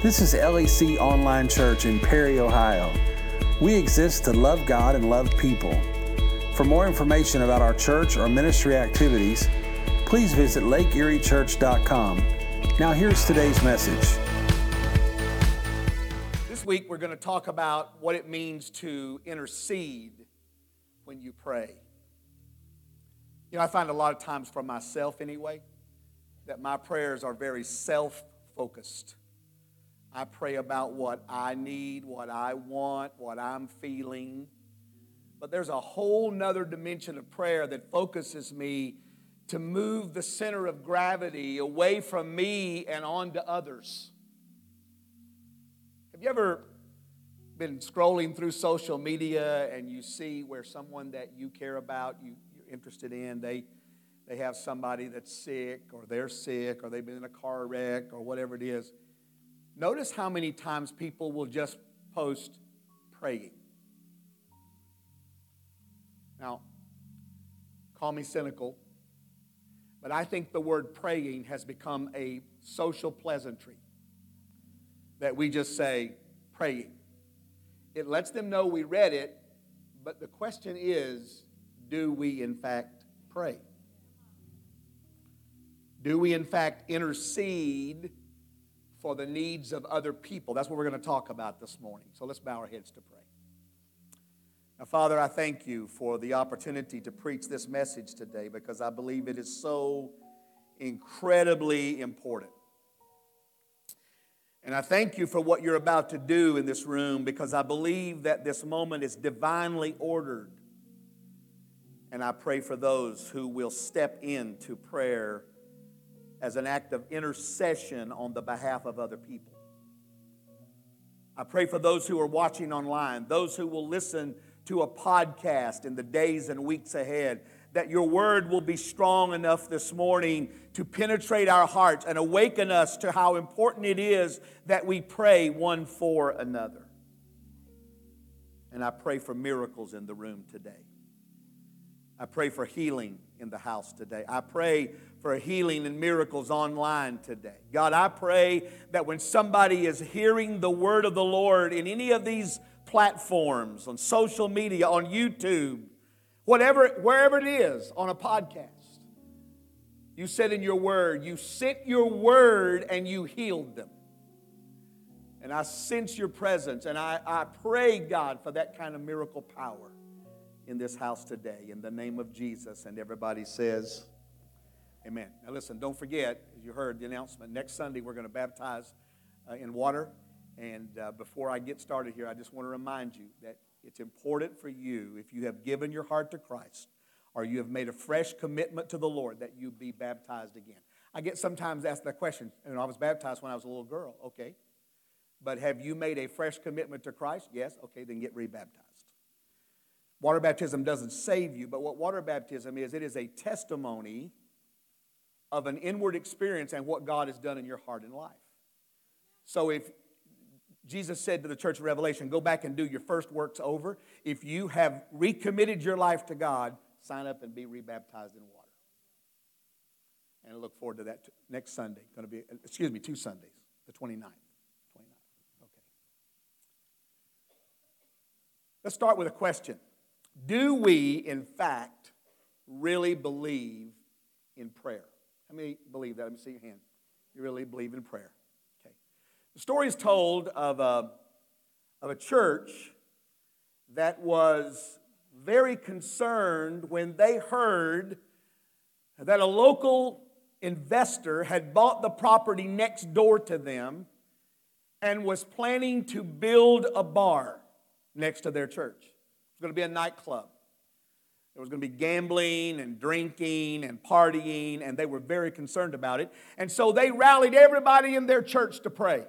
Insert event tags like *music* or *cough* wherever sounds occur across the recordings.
This is LEC Online Church in Perry, Ohio. We exist to love God and love people. For more information about our church or ministry activities, please visit lakeeriechurch.com. Now, here's today's message. This week, we're going to talk about what it means to intercede when you pray. You know, I find a lot of times for myself anyway, that my prayers are very self focused. I pray about what I need, what I want, what I'm feeling. But there's a whole nother dimension of prayer that focuses me to move the center of gravity away from me and onto others. Have you ever been scrolling through social media and you see where someone that you care about, you, you're interested in, they, they have somebody that's sick or they're sick or they've been in a car wreck or whatever it is? Notice how many times people will just post praying. Now, call me cynical, but I think the word praying has become a social pleasantry that we just say praying. It lets them know we read it, but the question is do we in fact pray? Do we in fact intercede for the needs of other people. That's what we're going to talk about this morning. So let's bow our heads to pray. Now, Father, I thank you for the opportunity to preach this message today because I believe it is so incredibly important. And I thank you for what you're about to do in this room because I believe that this moment is divinely ordered. And I pray for those who will step into prayer as an act of intercession on the behalf of other people. I pray for those who are watching online, those who will listen to a podcast in the days and weeks ahead, that your word will be strong enough this morning to penetrate our hearts and awaken us to how important it is that we pray one for another. And I pray for miracles in the room today. I pray for healing in the house today. I pray for healing and miracles online today. God, I pray that when somebody is hearing the word of the Lord in any of these platforms, on social media, on YouTube, whatever, wherever it is, on a podcast, you said in your word, you sent your word and you healed them. And I sense your presence, and I, I pray, God, for that kind of miracle power in this house today. In the name of Jesus. And everybody says, Amen. Now, listen, don't forget, as you heard the announcement, next Sunday we're going to baptize uh, in water. And uh, before I get started here, I just want to remind you that it's important for you, if you have given your heart to Christ or you have made a fresh commitment to the Lord, that you be baptized again. I get sometimes asked that question. And I was baptized when I was a little girl. Okay. But have you made a fresh commitment to Christ? Yes. Okay, then get rebaptized. Water baptism doesn't save you, but what water baptism is, it is a testimony of an inward experience and what God has done in your heart and life. So if Jesus said to the church of Revelation, go back and do your first works over. If you have recommitted your life to God, sign up and be rebaptized in water. And I look forward to that next Sunday. Going to be, excuse me, two Sundays, the 29th. 29th. Okay. Let's start with a question. Do we, in fact, really believe in prayer? How many believe that? Let me see your hand. You really believe in prayer. Okay. The story is told of a, of a church that was very concerned when they heard that a local investor had bought the property next door to them and was planning to build a bar next to their church. It's going to be a nightclub. There was going to be gambling and drinking and partying, and they were very concerned about it. And so they rallied everybody in their church to pray.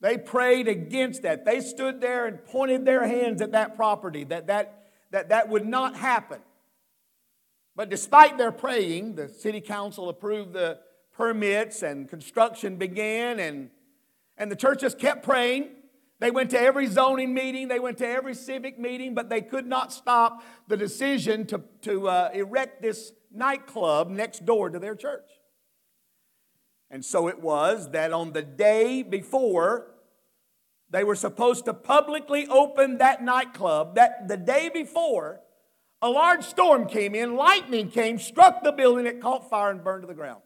They prayed against that. They stood there and pointed their hands at that property, that that, that, that would not happen. But despite their praying, the city council approved the permits and construction began, and, and the church just kept praying. They went to every zoning meeting, they went to every civic meeting, but they could not stop the decision to, to uh, erect this nightclub next door to their church. And so it was that on the day before they were supposed to publicly open that nightclub, that the day before, a large storm came in, lightning came, struck the building, it caught fire and burned to the ground.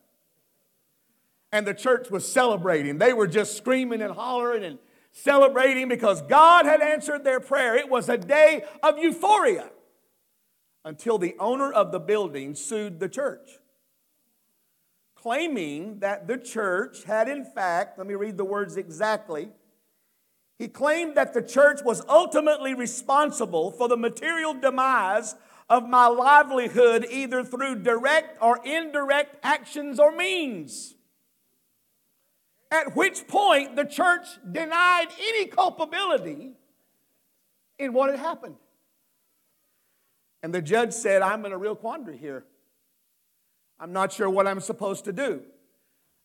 And the church was celebrating. They were just screaming and hollering and celebrating because God had answered their prayer. It was a day of euphoria until the owner of the building sued the church, claiming that the church had, in fact, let me read the words exactly he claimed that the church was ultimately responsible for the material demise of my livelihood either through direct or indirect actions or means. At which point the church denied any culpability in what had happened. And the judge said, I'm in a real quandary here. I'm not sure what I'm supposed to do.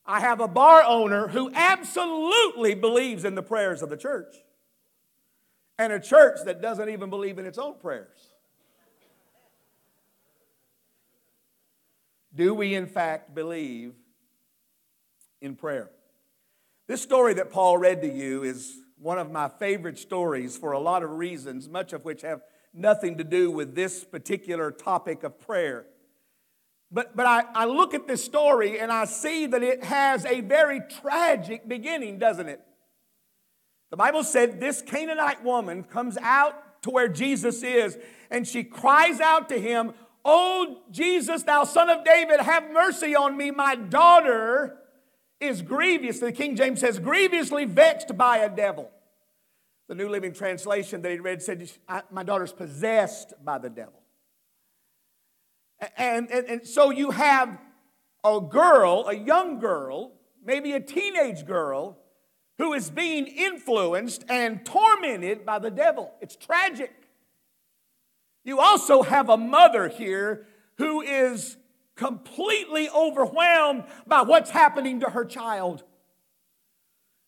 I have a bar owner who absolutely believes in the prayers of the church, and a church that doesn't even believe in its own prayers. Do we, in fact, believe in prayer? This story that Paul read to you is one of my favorite stories for a lot of reasons, much of which have nothing to do with this particular topic of prayer. But, but I, I look at this story and I see that it has a very tragic beginning, doesn't it? The Bible said this Canaanite woman comes out to where Jesus is and she cries out to him, Oh, Jesus, thou son of David, have mercy on me. My daughter is grievously, the King James says, grievously vexed by a devil. The New Living Translation that he read said, My daughter's possessed by the devil. And, and, and so you have a girl, a young girl, maybe a teenage girl, who is being influenced and tormented by the devil. It's tragic. You also have a mother here who is completely overwhelmed by what's happening to her child.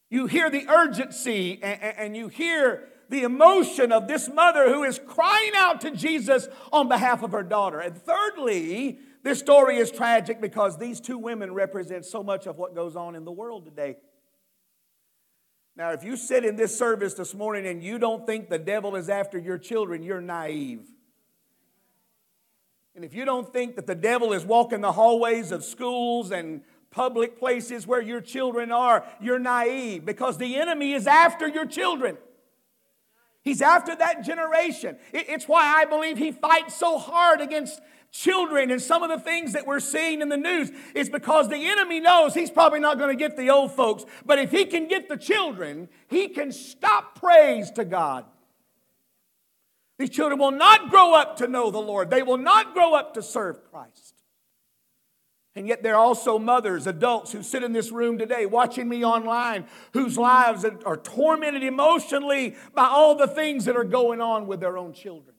You hear the urgency and, and you hear the emotion of this mother who is crying out to Jesus on behalf of her daughter. And thirdly, this story is tragic because these two women represent so much of what goes on in the world today. Now, if you sit in this service this morning and you don't think the devil is after your children, you're naive. And if you don't think that the devil is walking the hallways of schools and public places where your children are, you're naive because the enemy is after your children. He's after that generation. It's why I believe he fights so hard against children and some of the things that we're seeing in the news is because the enemy knows he's probably not going to get the old folks. But if he can get the children, he can stop praise to God. These children will not grow up to know the Lord, they will not grow up to serve Christ. And yet, there are also mothers, adults who sit in this room today watching me online whose lives are tormented emotionally by all the things that are going on with their own children.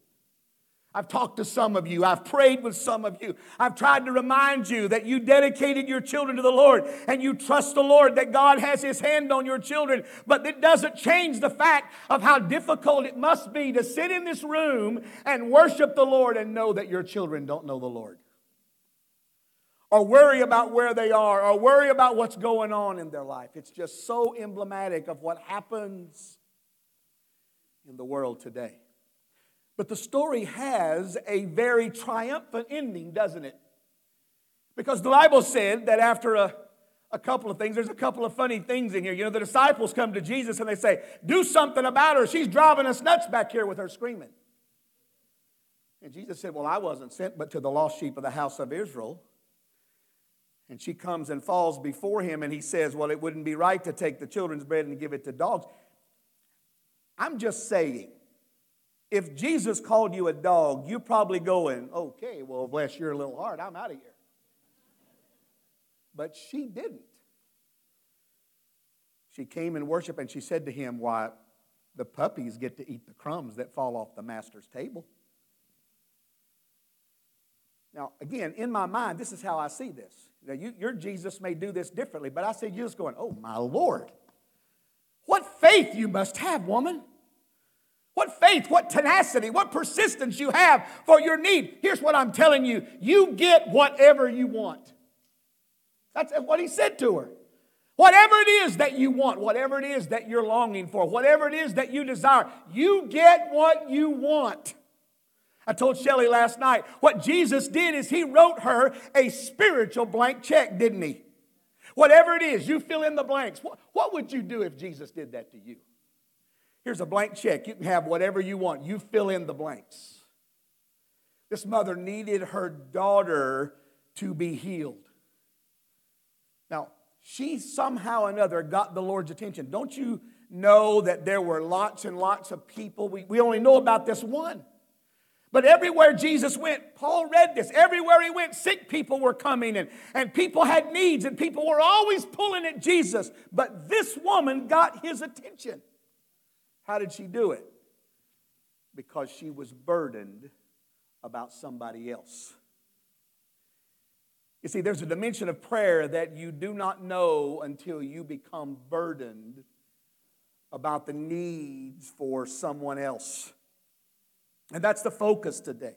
I've talked to some of you. I've prayed with some of you. I've tried to remind you that you dedicated your children to the Lord and you trust the Lord that God has His hand on your children. But it doesn't change the fact of how difficult it must be to sit in this room and worship the Lord and know that your children don't know the Lord or worry about where they are or worry about what's going on in their life. It's just so emblematic of what happens in the world today. But the story has a very triumphant ending, doesn't it? Because the Bible said that after a, a couple of things, there's a couple of funny things in here. You know, the disciples come to Jesus and they say, Do something about her. She's driving us nuts back here with her screaming. And Jesus said, Well, I wasn't sent but to the lost sheep of the house of Israel. And she comes and falls before him, and he says, Well, it wouldn't be right to take the children's bread and give it to dogs. I'm just saying, if Jesus called you a dog, you're probably going, Okay, well, bless your little heart, I'm out of here. But she didn't. She came and worshiped, and she said to him, Why, the puppies get to eat the crumbs that fall off the master's table. Now, again, in my mind, this is how I see this. Now, you, your Jesus may do this differently, but I see you just going, oh, my Lord. What faith you must have, woman. What faith, what tenacity, what persistence you have for your need. Here's what I'm telling you you get whatever you want That's what he said to her. Whatever it is that you want, whatever it is that you're longing for, whatever it is that you desire, you get what you want. I told Shelly last night, what Jesus did is he wrote her a spiritual blank check, didn't he? Whatever it is, you fill in the blanks. What, what would you do if Jesus did that to you? Here's a blank check. You can have whatever you want. You fill in the blanks. This mother needed her daughter to be healed. Now, she somehow or another got the Lord's attention. Don't you know that there were lots and lots of people? We, we only know about this one. But everywhere Jesus went, Paul read this. Everywhere he went, sick people were coming and, and people had needs and people were always pulling at Jesus. But this woman got his attention. How did she do it? Because she was burdened about somebody else. You see, there's a dimension of prayer that you do not know until you become burdened about the needs for someone else. And that's the focus today.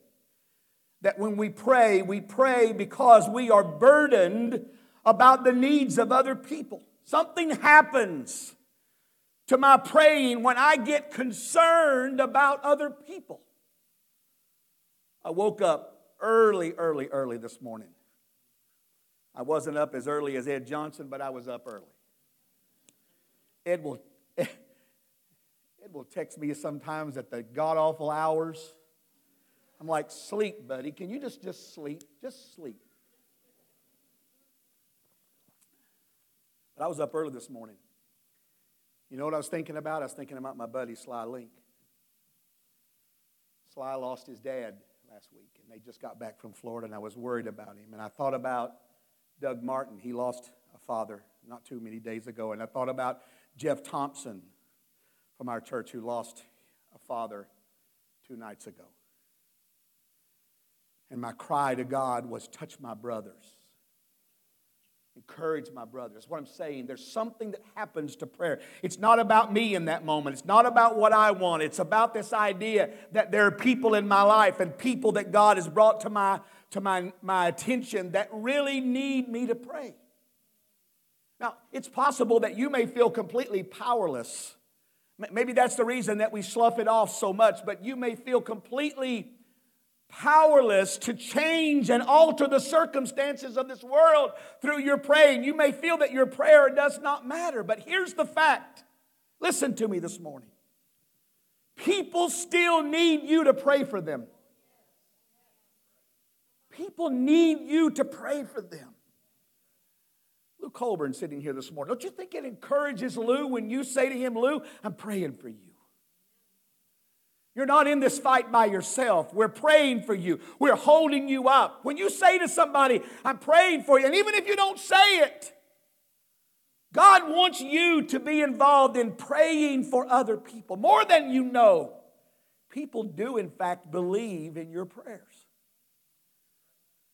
That when we pray, we pray because we are burdened about the needs of other people. Something happens to my praying when I get concerned about other people. I woke up early, early, early this morning. I wasn't up as early as Ed Johnson, but I was up early. Ed will, *laughs* Ed will text me sometimes at the god awful hours. I'm like, sleep, buddy. Can you just, just sleep? Just sleep. But I was up early this morning. You know what I was thinking about? I was thinking about my buddy Sly Link. Sly lost his dad last week, and they just got back from Florida, and I was worried about him. And I thought about Doug Martin. He lost a father not too many days ago. And I thought about Jeff Thompson from our church who lost a father two nights ago. And my cry to God was, touch my brothers. Encourage my brothers. What I'm saying, there's something that happens to prayer. It's not about me in that moment. It's not about what I want. It's about this idea that there are people in my life and people that God has brought to my, to my, my attention that really need me to pray. Now, it's possible that you may feel completely powerless. Maybe that's the reason that we slough it off so much, but you may feel completely powerless to change and alter the circumstances of this world through your praying. You may feel that your prayer does not matter, but here's the fact. Listen to me this morning. People still need you to pray for them. People need you to pray for them. Lou Colburn sitting here this morning. Don't you think it encourages Lou when you say to him, Lou, I'm praying for you? You're not in this fight by yourself. We're praying for you. We're holding you up. When you say to somebody, I'm praying for you, and even if you don't say it, God wants you to be involved in praying for other people more than you know. People do, in fact, believe in your prayers.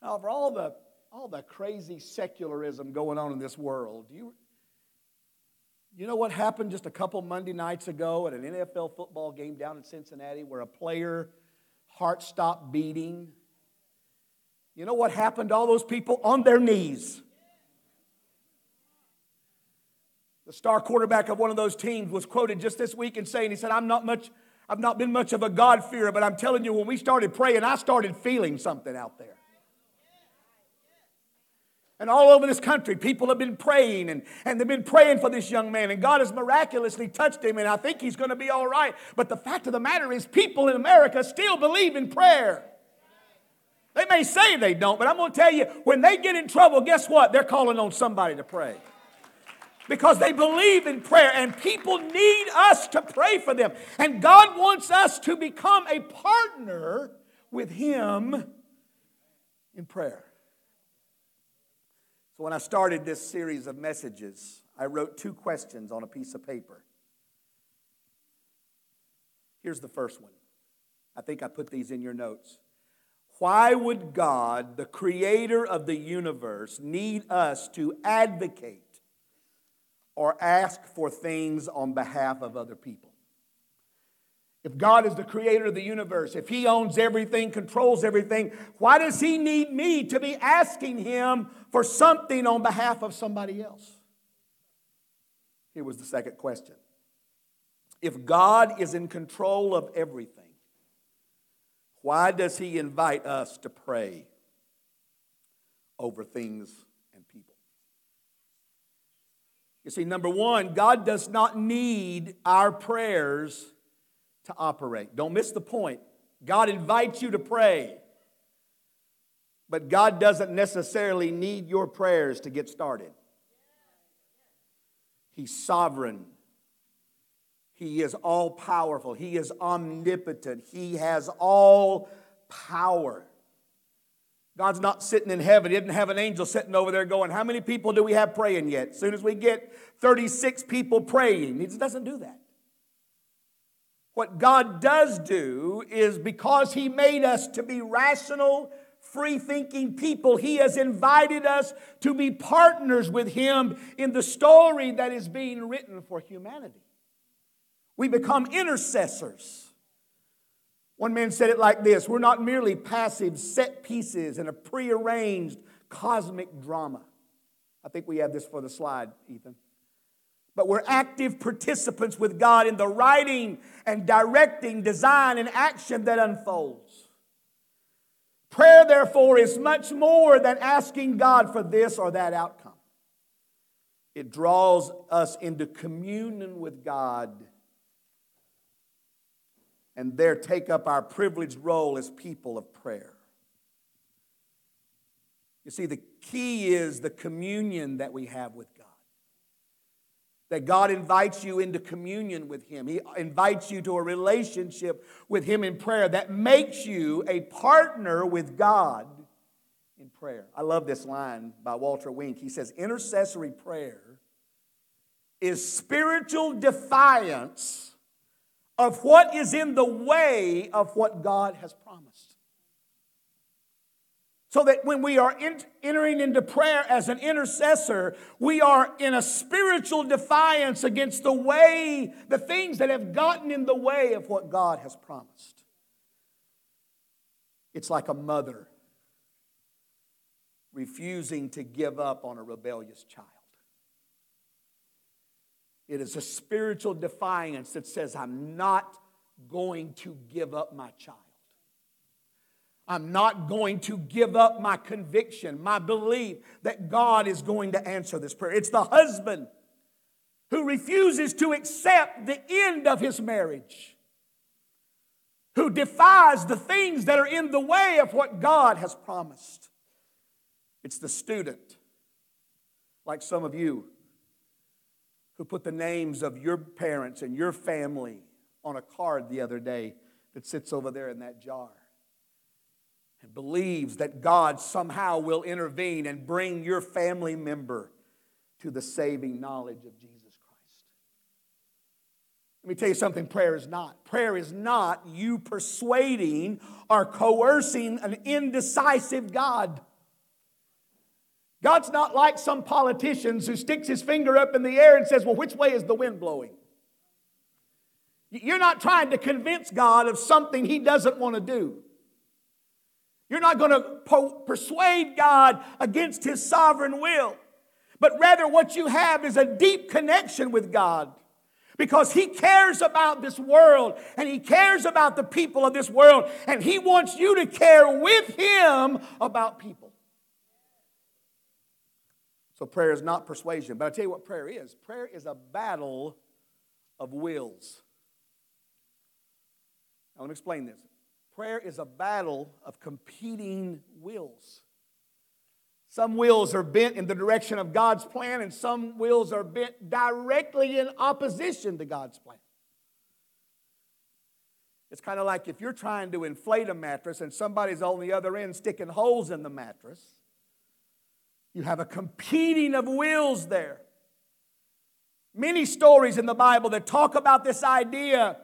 Now, for all the, all the crazy secularism going on in this world, do you, you know what happened just a couple Monday nights ago at an NFL football game down in Cincinnati where a player heart stopped beating? You know what happened to all those people on their knees? The star quarterback of one of those teams was quoted just this week and saying, he said, I'm not much, I've not been much of a God-fearer, but I'm telling you, when we started praying, I started feeling something out there. And all over this country, people have been praying and, and they've been praying for this young man, and God has miraculously touched him, and I think he's going to be all right. But the fact of the matter is, people in America still believe in prayer. They may say they don't, but I'm going to tell you, when they get in trouble, guess what? They're calling on somebody to pray. Because they believe in prayer, and people need us to pray for them. And God wants us to become a partner with Him in prayer. So, when I started this series of messages, I wrote two questions on a piece of paper. Here's the first one. I think I put these in your notes. Why would God, the creator of the universe, need us to advocate or ask for things on behalf of other people? If God is the creator of the universe, if He owns everything, controls everything, why does He need me to be asking Him for something on behalf of somebody else? Here was the second question. If God is in control of everything, why does He invite us to pray over things and people? You see, number one, God does not need our prayers to operate. Don't miss the point. God invites you to pray, but God doesn't necessarily need your prayers to get started. He's sovereign. He is all powerful. He is omnipotent. He has all power. God's not sitting in heaven. He didn't have an angel sitting over there going, How many people do we have praying yet? As soon as we get 36 people praying, He doesn't do that. What God does do is because He made us to be rational, free thinking people, He has invited us to be partners with Him in the story that is being written for humanity. We become intercessors. One man said it like this We're not merely passive set pieces in a prearranged cosmic drama. I think we have this for the slide, Ethan but we're active participants with God in the writing and directing, design, and action that unfolds. Prayer, therefore, is much more than asking God for this or that outcome. It draws us into communion with God and there take up our privileged role as people of prayer. You see, the key is the communion that we have with that God invites you into communion with Him. He invites you to a relationship with Him in prayer that makes you a partner with God in prayer. I love this line by Walter Wink. He says, Intercessory prayer is spiritual defiance of what is in the way of what God has promised. So that when we are in, entering into prayer as an intercessor, we are in a spiritual defiance against the way, the things that have gotten in the way of what God has promised. It's like a mother refusing to give up on a rebellious child. It is a spiritual defiance that says, I'm not going to give up my child. I'm not going to give up my conviction, my belief that God is going to answer this prayer. It's the husband who refuses to accept the end of his marriage, who defies the things that are in the way of what God has promised. It's the student, like some of you, who put the names of your parents and your family on a card the other day that sits over there in that jar and believes that God somehow will intervene and bring your family member to the saving knowledge of Jesus Christ. Let me tell you something prayer is not. Prayer is not you persuading or coercing an indecisive God. God's not like some politicians who sticks his finger up in the air and says, Well, which way is the wind blowing? You're not trying to convince God of something he doesn't want to do. You're not going to po- persuade God against His sovereign will, but rather what you have is a deep connection with God because He cares about this world and He cares about the people of this world, and He wants you to care with Him about people. So, prayer is not persuasion, but I tell you what prayer is prayer is a battle of wills. Now, let me explain this. Prayer is a battle of competing wills. Some wills are bent in the direction of God's plan, and some wills are bent directly in opposition to God's plan. It's kind of like if you're trying to inflate a mattress and somebody's on the other end sticking holes in the mattress, you have a competing of wills there. Many stories in the Bible that talk about this idea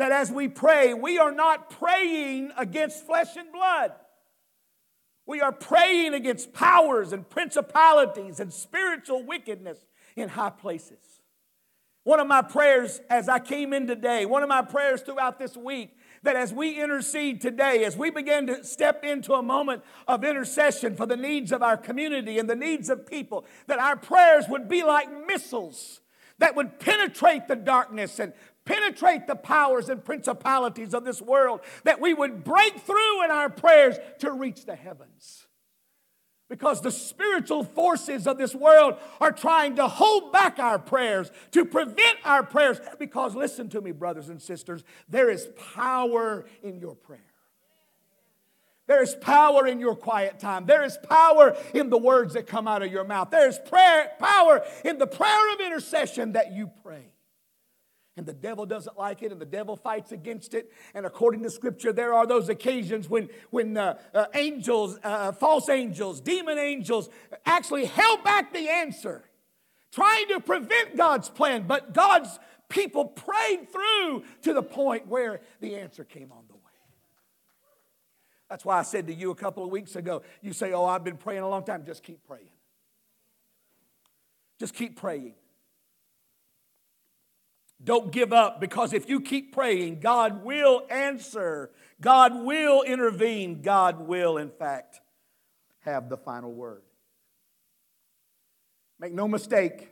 that as we pray, we are not praying against flesh and blood. We are praying against powers and principalities and spiritual wickedness in high places. One of my prayers as I came in today, one of my prayers throughout this week, that as we intercede today, as we begin to step into a moment of intercession for the needs of our community and the needs of people, that our prayers would be like missiles that would penetrate the darkness and penetrate the powers and principalities of this world, that we would break through in our prayers to reach the heavens. Because the spiritual forces of this world are trying to hold back our prayers, to prevent our prayers. Because listen to me, brothers and sisters, there is power in your prayer. There is power in your quiet time. There is power in the words that come out of your mouth. There is prayer, power in the prayer of intercession that you pray. And the devil doesn't like it, and the devil fights against it. And according to Scripture, there are those occasions when, when uh, uh, angels, uh, false angels, demon angels, actually held back the answer, trying to prevent God's plan. But God's people prayed through to the point where the answer came on the way. That's why I said to you a couple of weeks ago, you say, Oh, I've been praying a long time. Just keep praying. Just keep praying. Don't give up because if you keep praying, God will answer. God will intervene. God will, in fact, have the final word. Make no mistake,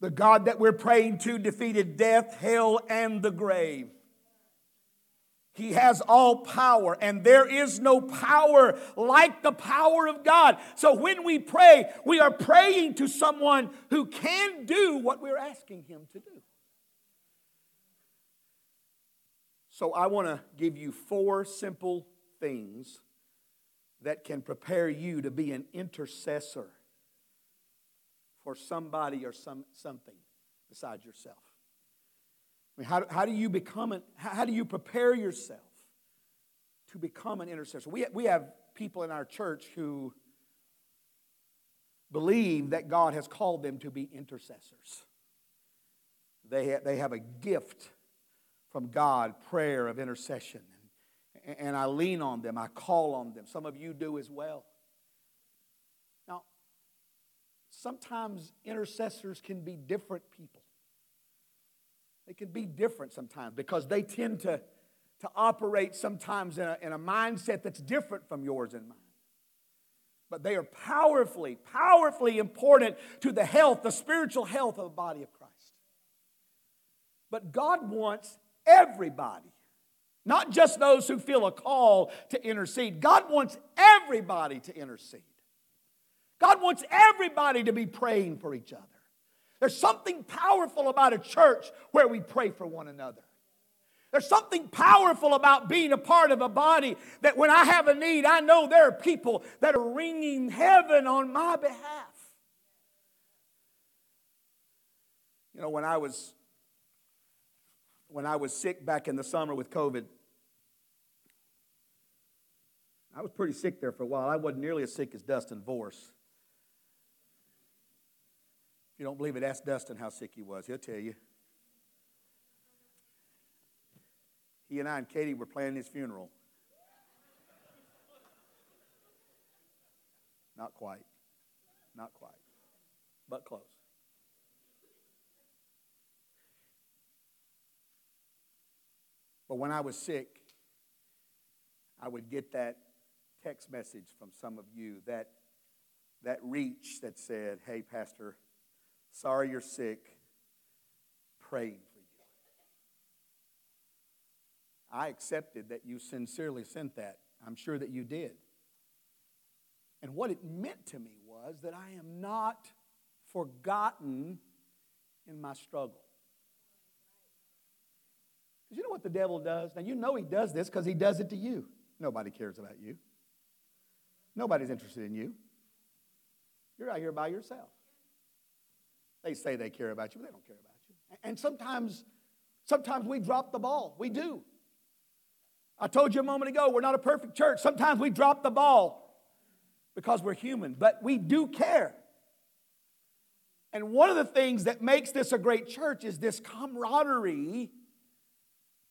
the God that we're praying to defeated death, hell, and the grave. He has all power, and there is no power like the power of God. So when we pray, we are praying to someone who can do what we're asking him to do. So I want to give you four simple things that can prepare you to be an intercessor for somebody or some, something besides yourself. I mean, how, how do you become an, how do you prepare yourself to become an intercessor? We, we have people in our church who believe that God has called them to be intercessors. They, they have a gift from God, prayer of intercession. And, and I lean on them, I call on them. Some of you do as well. Now, sometimes intercessors can be different people. They can be different sometimes because they tend to, to operate sometimes in a, in a mindset that's different from yours and mine. But they are powerfully, powerfully important to the health, the spiritual health of the body of Christ. But God wants everybody, not just those who feel a call to intercede. God wants everybody to intercede. God wants everybody to be praying for each other. There's something powerful about a church where we pray for one another. There's something powerful about being a part of a body that when I have a need, I know there are people that are ringing heaven on my behalf. You know, when I was when I was sick back in the summer with COVID, I was pretty sick there for a while. I wasn't nearly as sick as Dustin Vorse. If you don't believe it, ask Dustin how sick he was. He'll tell you. He and I and Katie were planning his funeral. Not quite. Not quite. But close. But when I was sick, I would get that text message from some of you, that, that reach that said, Hey, Pastor, Sorry you're sick. Praying for you. I accepted that you sincerely sent that. I'm sure that you did. And what it meant to me was that I am not forgotten in my struggle. Because you know what the devil does? Now, you know he does this because he does it to you. Nobody cares about you, nobody's interested in you. You're out here by yourself. They say they care about you, but they don't care about you. And sometimes, sometimes we drop the ball. We do. I told you a moment ago, we're not a perfect church. Sometimes we drop the ball because we're human, but we do care. And one of the things that makes this a great church is this camaraderie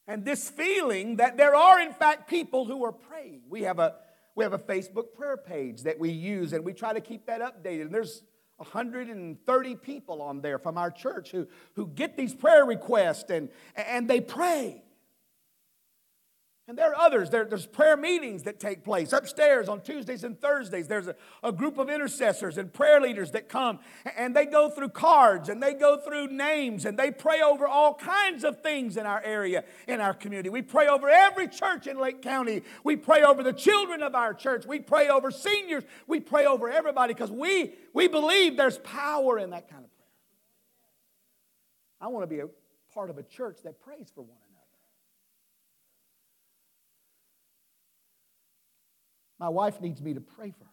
and this feeling that there are, in fact, people who are praying. We have a, we have a Facebook prayer page that we use, and we try to keep that updated. And there's 130 people on there from our church who, who get these prayer requests and, and they pray. And there are others. There, there's prayer meetings that take place upstairs on Tuesdays and Thursdays. There's a, a, group of intercessors and prayer leaders that come and they go through cards and they go through names and they pray over all kinds of things in our area, in our community. We pray over every church in Lake County. We pray over the children of our church. We pray over seniors. We pray over everybody because we, we believe there's power in that kind of prayer. I want to be a part of a church that prays for one another. My wife needs me to pray for her.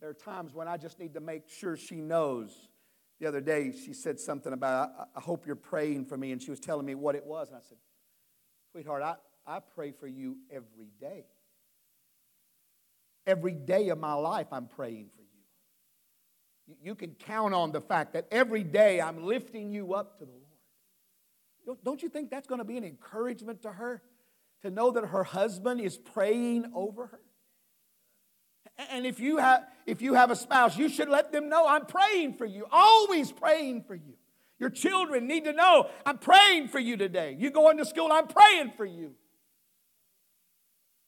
There are times when I just need to make sure she knows. The other day, she said something about, I, hope you're praying for me. And she was telling me what it was. And I said, Sweetheart, I, I pray for you every day. Every day of my life, I'm praying for you. You can count on the fact that every day I'm lifting you up to the Lord. Don't you think that's going to be an encouragement to her? To know that her husband is praying over her. And if you have if you have a spouse, you should let them know I'm praying for you. Always praying for you. Your children need to know I'm praying for you today. You going to school, I'm praying for you.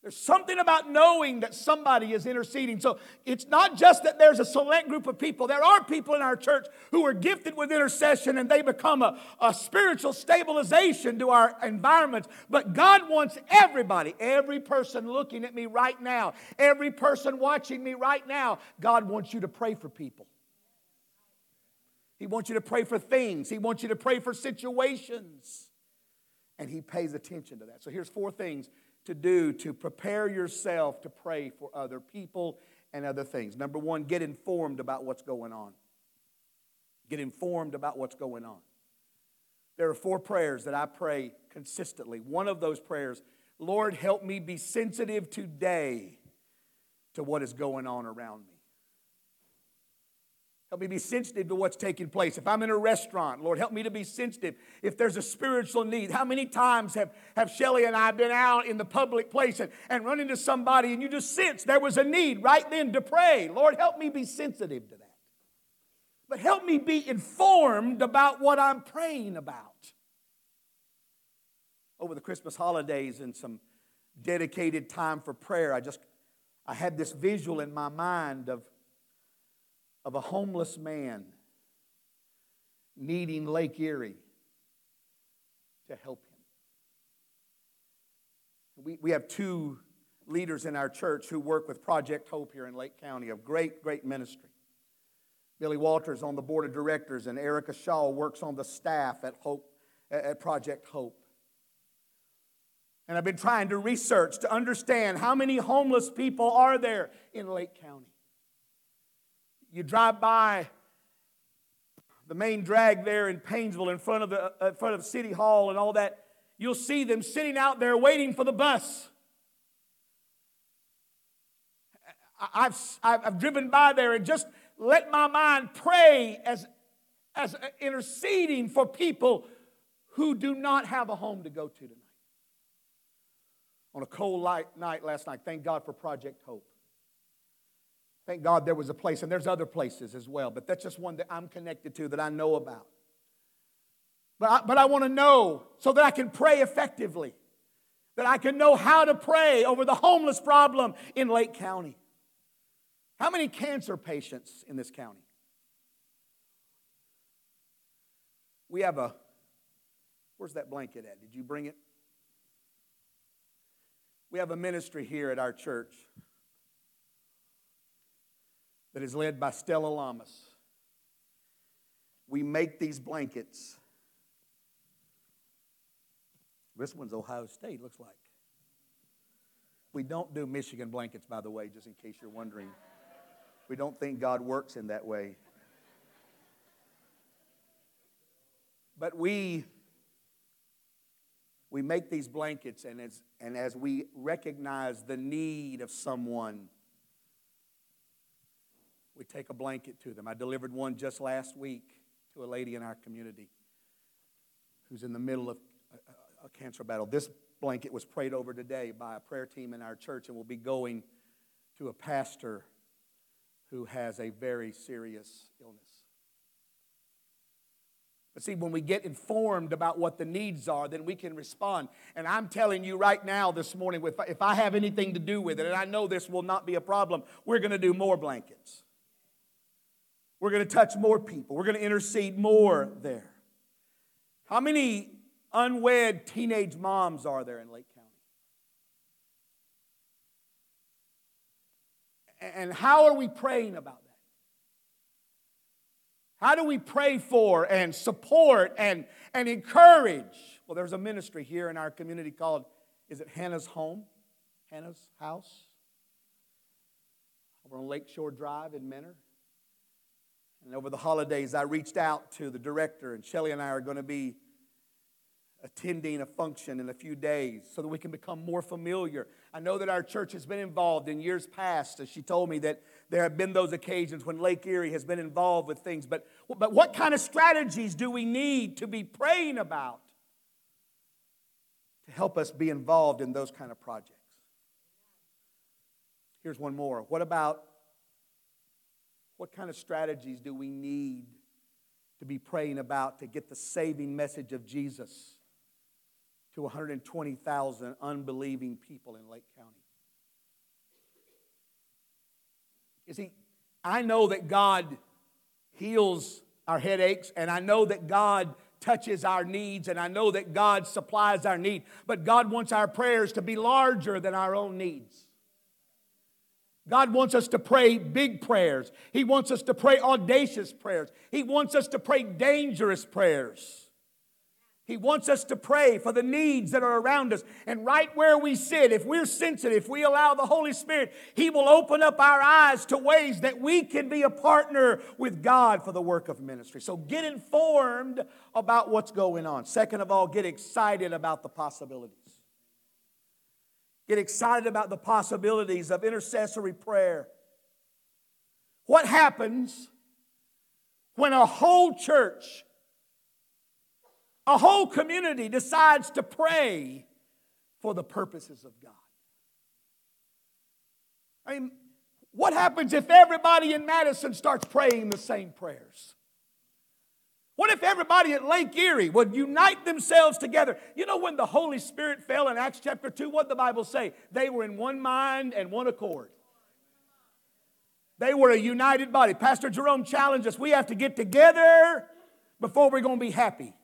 There's something about knowing that somebody is interceding. So it's not just that there's a select group of people. There are people in our church who are gifted with intercession and they become a, a spiritual stabilization to our environments. But God wants everybody, every person looking at me right now, every person watching me right now, God wants you to pray for people. He wants you to pray for things, He wants you to pray for situations. And He pays attention to that. So here's four things to do to prepare yourself to pray for other people and other things. Number one, get informed about what's going on. Get informed about what's going on. There are four prayers that I pray consistently. One of those prayers, Lord, help me be sensitive today to what is going on around me. Help me be sensitive to what's taking place. If I'm in a restaurant, Lord, help me to be sensitive. If there's a spiritual need, how many times have, have Shelly and I been out in the public place and, and run into somebody and you just sense there was a need right then to pray? Lord, help me be sensitive to that. But help me be informed about what I'm praying about. Over the Christmas holidays and some dedicated time for prayer, I just I had this visual in my mind of of a homeless man needing Lake Erie to help him. We, we have two leaders in our church who work with Project Hope here in Lake County, of great, great ministry. Billy Walters on the board of directors, and Erica Shaw works on the staff at Hope at Project Hope. And I've been trying to research to understand how many homeless people are there in Lake County you drive by the main drag there in Painesville in front of the uh, in front of City Hall and all that, you'll see them sitting out there waiting for the bus. I've, I've driven by there and just let my mind pray as, as interceding for people who do not have a home to go to tonight. On a cold light night last night, thank God for Project Hope. Thank God there was a place, and there's other places as well, but that's just one that I'm connected to that I know about. But I, but I want to know so that I can pray effectively, that I can know how to pray over the homeless problem in Lake County. How many cancer patients in this county? We have a, where's that blanket at? Did you bring it? We have a ministry here at our church that is led by Stella Lamas. We make these blankets. This one's Ohio State, looks like. We don't do Michigan blankets, by the way, just in case you're wondering. We don't think God works in that way. But we we make these blankets and as and as we recognize the need of someone we take a blanket to them. I delivered one just last week to a lady in our community who's in the middle of a, a cancer battle. This blanket was prayed over today by a prayer team in our church and will be going to a pastor who has a very serious illness. But see, when we get informed about what the needs are, then we can respond. And I'm telling you right now this morning, if I have anything to do with it, and I know this will not be a problem, we're going to do more blankets. We're going to touch more people. We're going to intercede more there. How many unwed teenage moms are there in Lake County? And how are we praying about that? How do we pray for and support and, and encourage? Well, there's a ministry here in our community called, is it Hannah's Home? Hannah's House? Over on Lakeshore Drive in Mentor. And over the holidays, I reached out to the director, and Shelly and I are going to be attending a function in a few days so that we can become more familiar. I know that our church has been involved in years past, as she told me that there have been those occasions when Lake Erie has been involved with things. But, but what kind of strategies do we need to be praying about to help us be involved in those kind of projects? Here's one more. What about what kind of strategies do we need to be praying about to get the saving message of Jesus to 120,000 unbelieving people in Lake County? You see, I know that God heals our headaches, and I know that God touches our needs, and I know that God supplies our need, but God wants our prayers to be larger than our own needs. God wants us to pray big prayers. He wants us to pray audacious prayers. He wants us to pray dangerous prayers. He wants us to pray for the needs that are around us. And right where we sit, if we're sensitive, if we allow the Holy Spirit, He will open up our eyes to ways that we can be a partner with God for the work of ministry. So get informed about what's going on. Second of all, get excited about the possibilities. Get excited about the possibilities of intercessory prayer. What happens when a whole church a whole community decides to pray for the purposes of God. I mean, what happens if everybody in Madison starts praying the same prayers? What if everybody at Lake Erie would unite themselves together? You know, when the Holy Spirit fell in Acts chapter 2, what the Bible say? They were in one mind and one accord. They were a united body. Pastor Jerome challenged us we have to get together before we're going to be happy.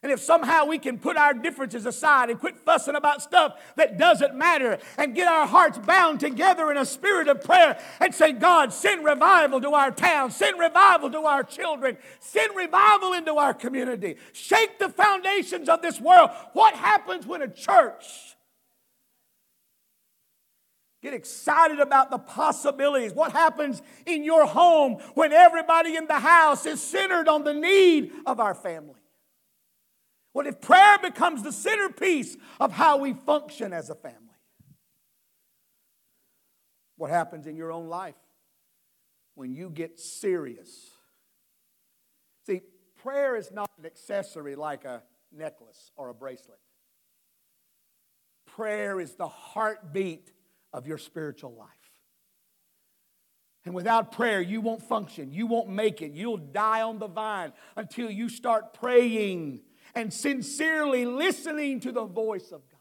And if somehow we can put our differences aside and quit fussing about stuff that doesn't matter and get our hearts bound together in a spirit of prayer and say, God, send revival to our town, send revival to our children, send revival into our community, shake the foundations of this world. What happens when a church Get excited about the possibilities. What happens in your home when everybody in the house is centered on the need of our family? What if prayer becomes the centerpiece of how we function as a family? What happens in your own life when you get serious? See, prayer is not an accessory like a necklace or a bracelet. Prayer is the heartbeat of your spiritual life. And without prayer, you won't function. You won't make it. You'll die on the vine until you start praying and sincerely listening to the voice of God.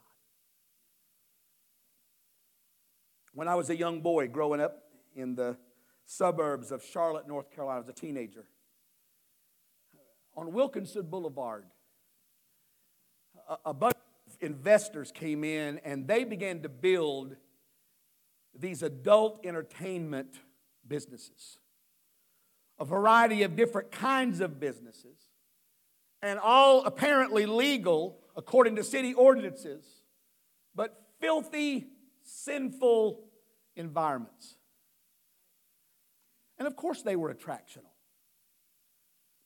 When I was a young boy growing up in the suburbs of Charlotte, North Carolina, as a teenager, on Wilkinson Boulevard, a, bunch of investors came in and they began to build these adult entertainment businesses. A variety of different kinds of businesses and all apparently legal according to city ordinances, but filthy, sinful environments. And of course, they were attractional.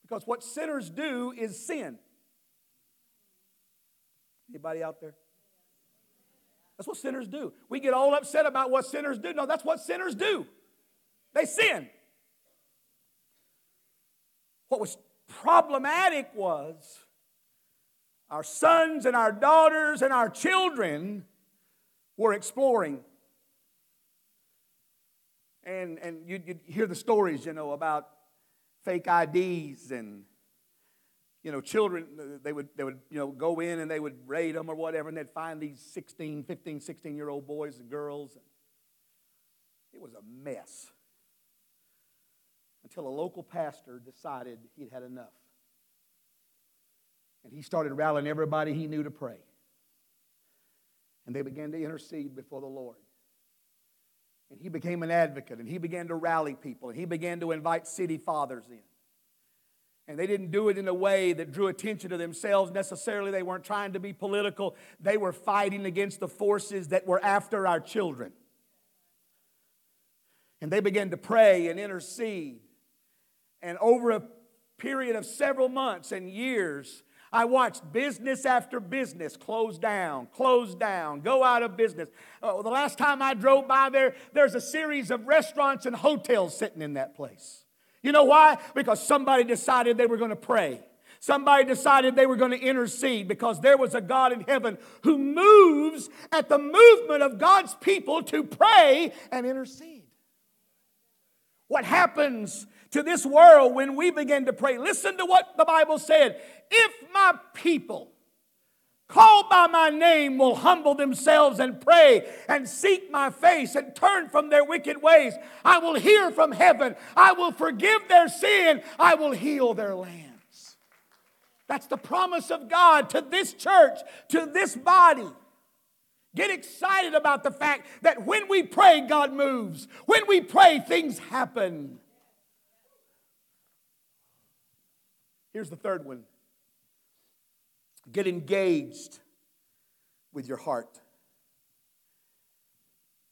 Because what sinners do is sin. Anybody out there? That's what sinners do. We get all upset about what sinners do. No, that's what sinners do. They sin. What was problematic was our sons and our daughters and our children were exploring. And, and you'd, you'd hear the stories, you know, about fake IDs and, you know, children, they would, they would, you know, go in and they would raid them or whatever, and they'd find these 16, 15, 16 year old boys and girls. It was a mess until a local pastor decided he'd had enough. And he started rallying everybody he knew to pray. And they began to intercede before the Lord. And he became an advocate and he began to rally people and he began to invite city fathers in. And they didn't do it in a way that drew attention to themselves necessarily. They weren't trying to be political. They were fighting against the forces that were after our children. And they began to pray and intercede. And over a period of several months and years, I watched business after business close down, close down, go out of business. Uh, the last time I drove by there, there's a series of restaurants and hotels sitting in that place. You know why? Because somebody decided they were going to pray. Somebody decided they were going to intercede because there was a God in heaven who moves at the movement of God's people to pray and intercede. What happens to this world when we begin to pray? Listen to what the Bible said if my people called by my name will humble themselves and pray and seek my face and turn from their wicked ways, I will hear from heaven. I will forgive their sin. I will heal their lands. That's the promise of God to this church, to this body. Get excited about the fact that when we pray, God moves. When we pray, things happen. Here's the third one Get engaged with your heart.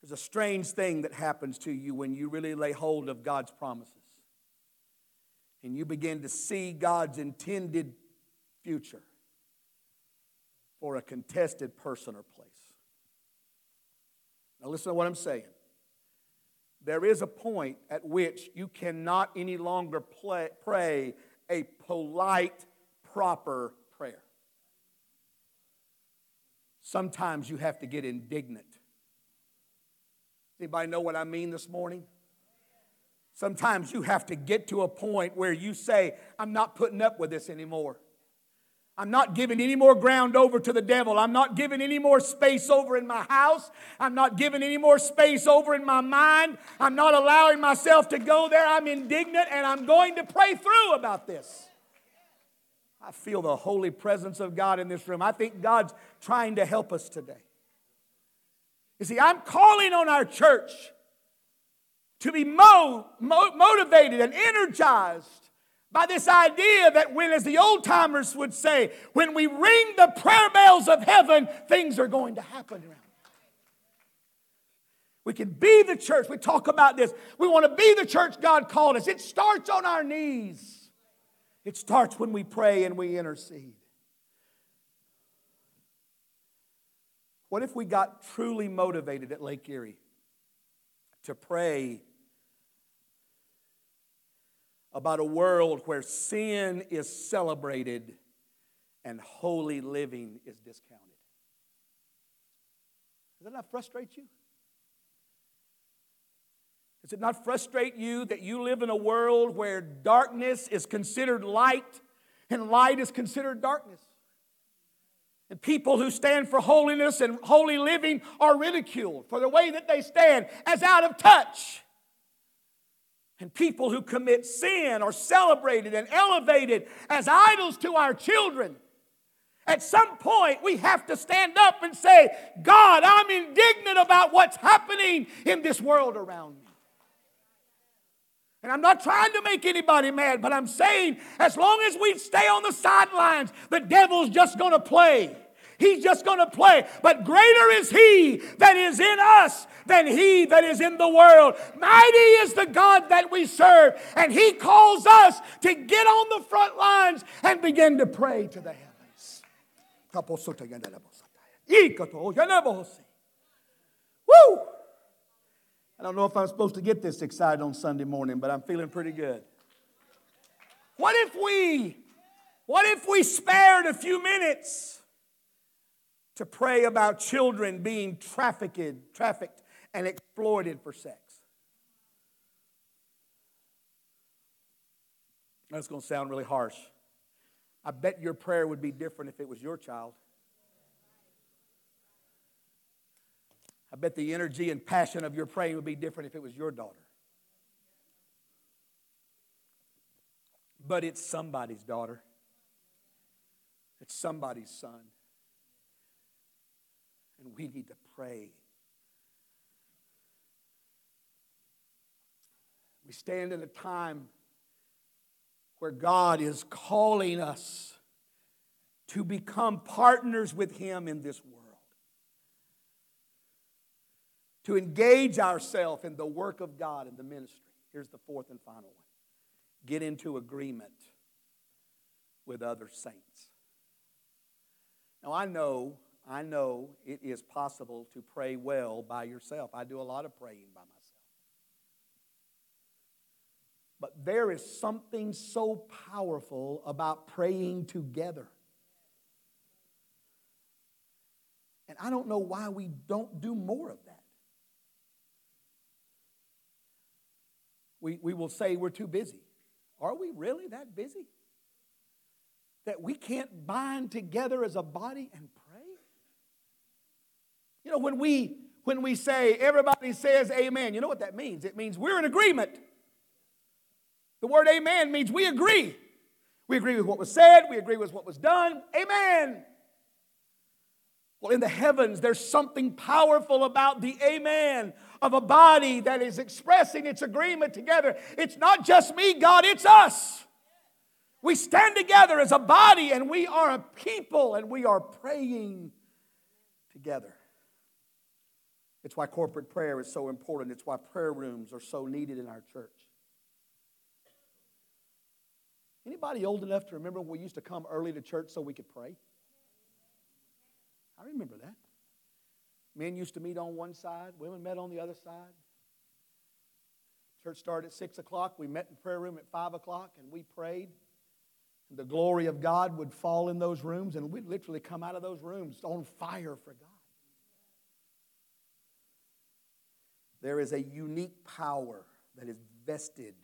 There's a strange thing that happens to you when you really lay hold of God's promises and you begin to see God's intended future for a contested person or place. Now, listen to what I'm saying. There is a point at which you cannot any longer play, pray a polite, proper prayer. Sometimes you have to get indignant. Anybody know what I mean this morning? Sometimes you have to get to a point where you say, I'm not putting up with this anymore. I'm not giving any more ground over to the devil. I'm not giving any more space over in my house. I'm not giving any more space over in my mind. I'm not allowing myself to go there. I'm indignant and I'm going to pray through about this. I feel the holy presence of God in this room. I think God's trying to help us today. You see, I'm calling on our church to be mo- mo- motivated and energized by this idea that when, as the old timers would say, when we ring the prayer bells of heaven, things are going to happen around. We can be the church. We talk about this. We want to be the church God called us. It starts on our knees. It starts when we pray and we intercede. What if we got truly motivated at Lake Erie to pray about a world where sin is celebrated and holy living is discounted? Does that not frustrate you? Does it not frustrate you that you live in a world where darkness is considered light and light is considered darkness? And people who stand for holiness and holy living are ridiculed for the way that they stand as out of touch. And people who commit sin are celebrated and elevated as idols to our children. At some point, we have to stand up and say, God, I'm indignant about what's happening in this world around me. And I'm not trying to make anybody mad, but I'm saying as long as we stay on the sidelines, the devil's just going to play. He's just going to play. But greater is he that is in us than he that is in the world. Mighty is the God that we serve. And he calls us to get on the front lines and begin to pray to the heavens. Woo! I don't know if I'm supposed to get this excited on Sunday morning, but I'm feeling pretty good. What if we, what if we spared a few minutes to pray about children being trafficked, trafficked and exploited for sex. That's going to sound really harsh. I bet your prayer would be different if it was your child. I bet the energy and passion of your praying would be different if it was your daughter. But it's somebody's daughter, it's somebody's son. And we need to pray. We stand in a time where God is calling us to become partners with Him in this world, to engage ourselves in the work of God and the ministry. Here's the fourth and final one get into agreement with other saints. Now, I know, I know it is possible to pray well by yourself. I do a lot of praying by myself. But there is something so powerful about praying together. And I don't know why we don't do more of that. We, we will say we're too busy. Are we really that busy? That we can't bind together as a body and pray? You know, when we when we say everybody says amen, you know what that means? It means we're in agreement. The word amen means we agree. We agree with what was said, we agree with what was done. Amen. Well, in the heavens, there's something powerful about the amen of a body that is expressing its agreement together. It's not just me, God, it's us. We stand together as a body and we are a people and we are praying together. It's why corporate prayer is so important. It's why prayer rooms are so needed in our church. Anybody old enough to remember when we used to come early to church so we could pray? I remember that. Men used to meet on one side, women met on the other side. Church started at 6 o'clock. We met in prayer room at 5 o'clock and we prayed. And the glory of God would fall in those rooms, and we'd literally come out of those rooms on fire for God. There is a unique power that is vested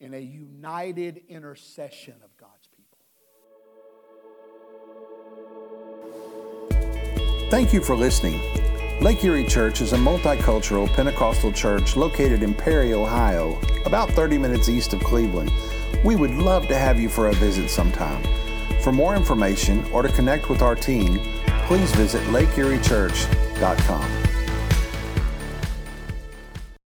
in a united intercession of God's people. Thank you for listening. Lake Erie Church is a multicultural Pentecostal church located in Perry, Ohio, about 30 minutes east of Cleveland. We would love to have you for a visit sometime. For more information or to connect with our team, please visit lakeeriechurch.com.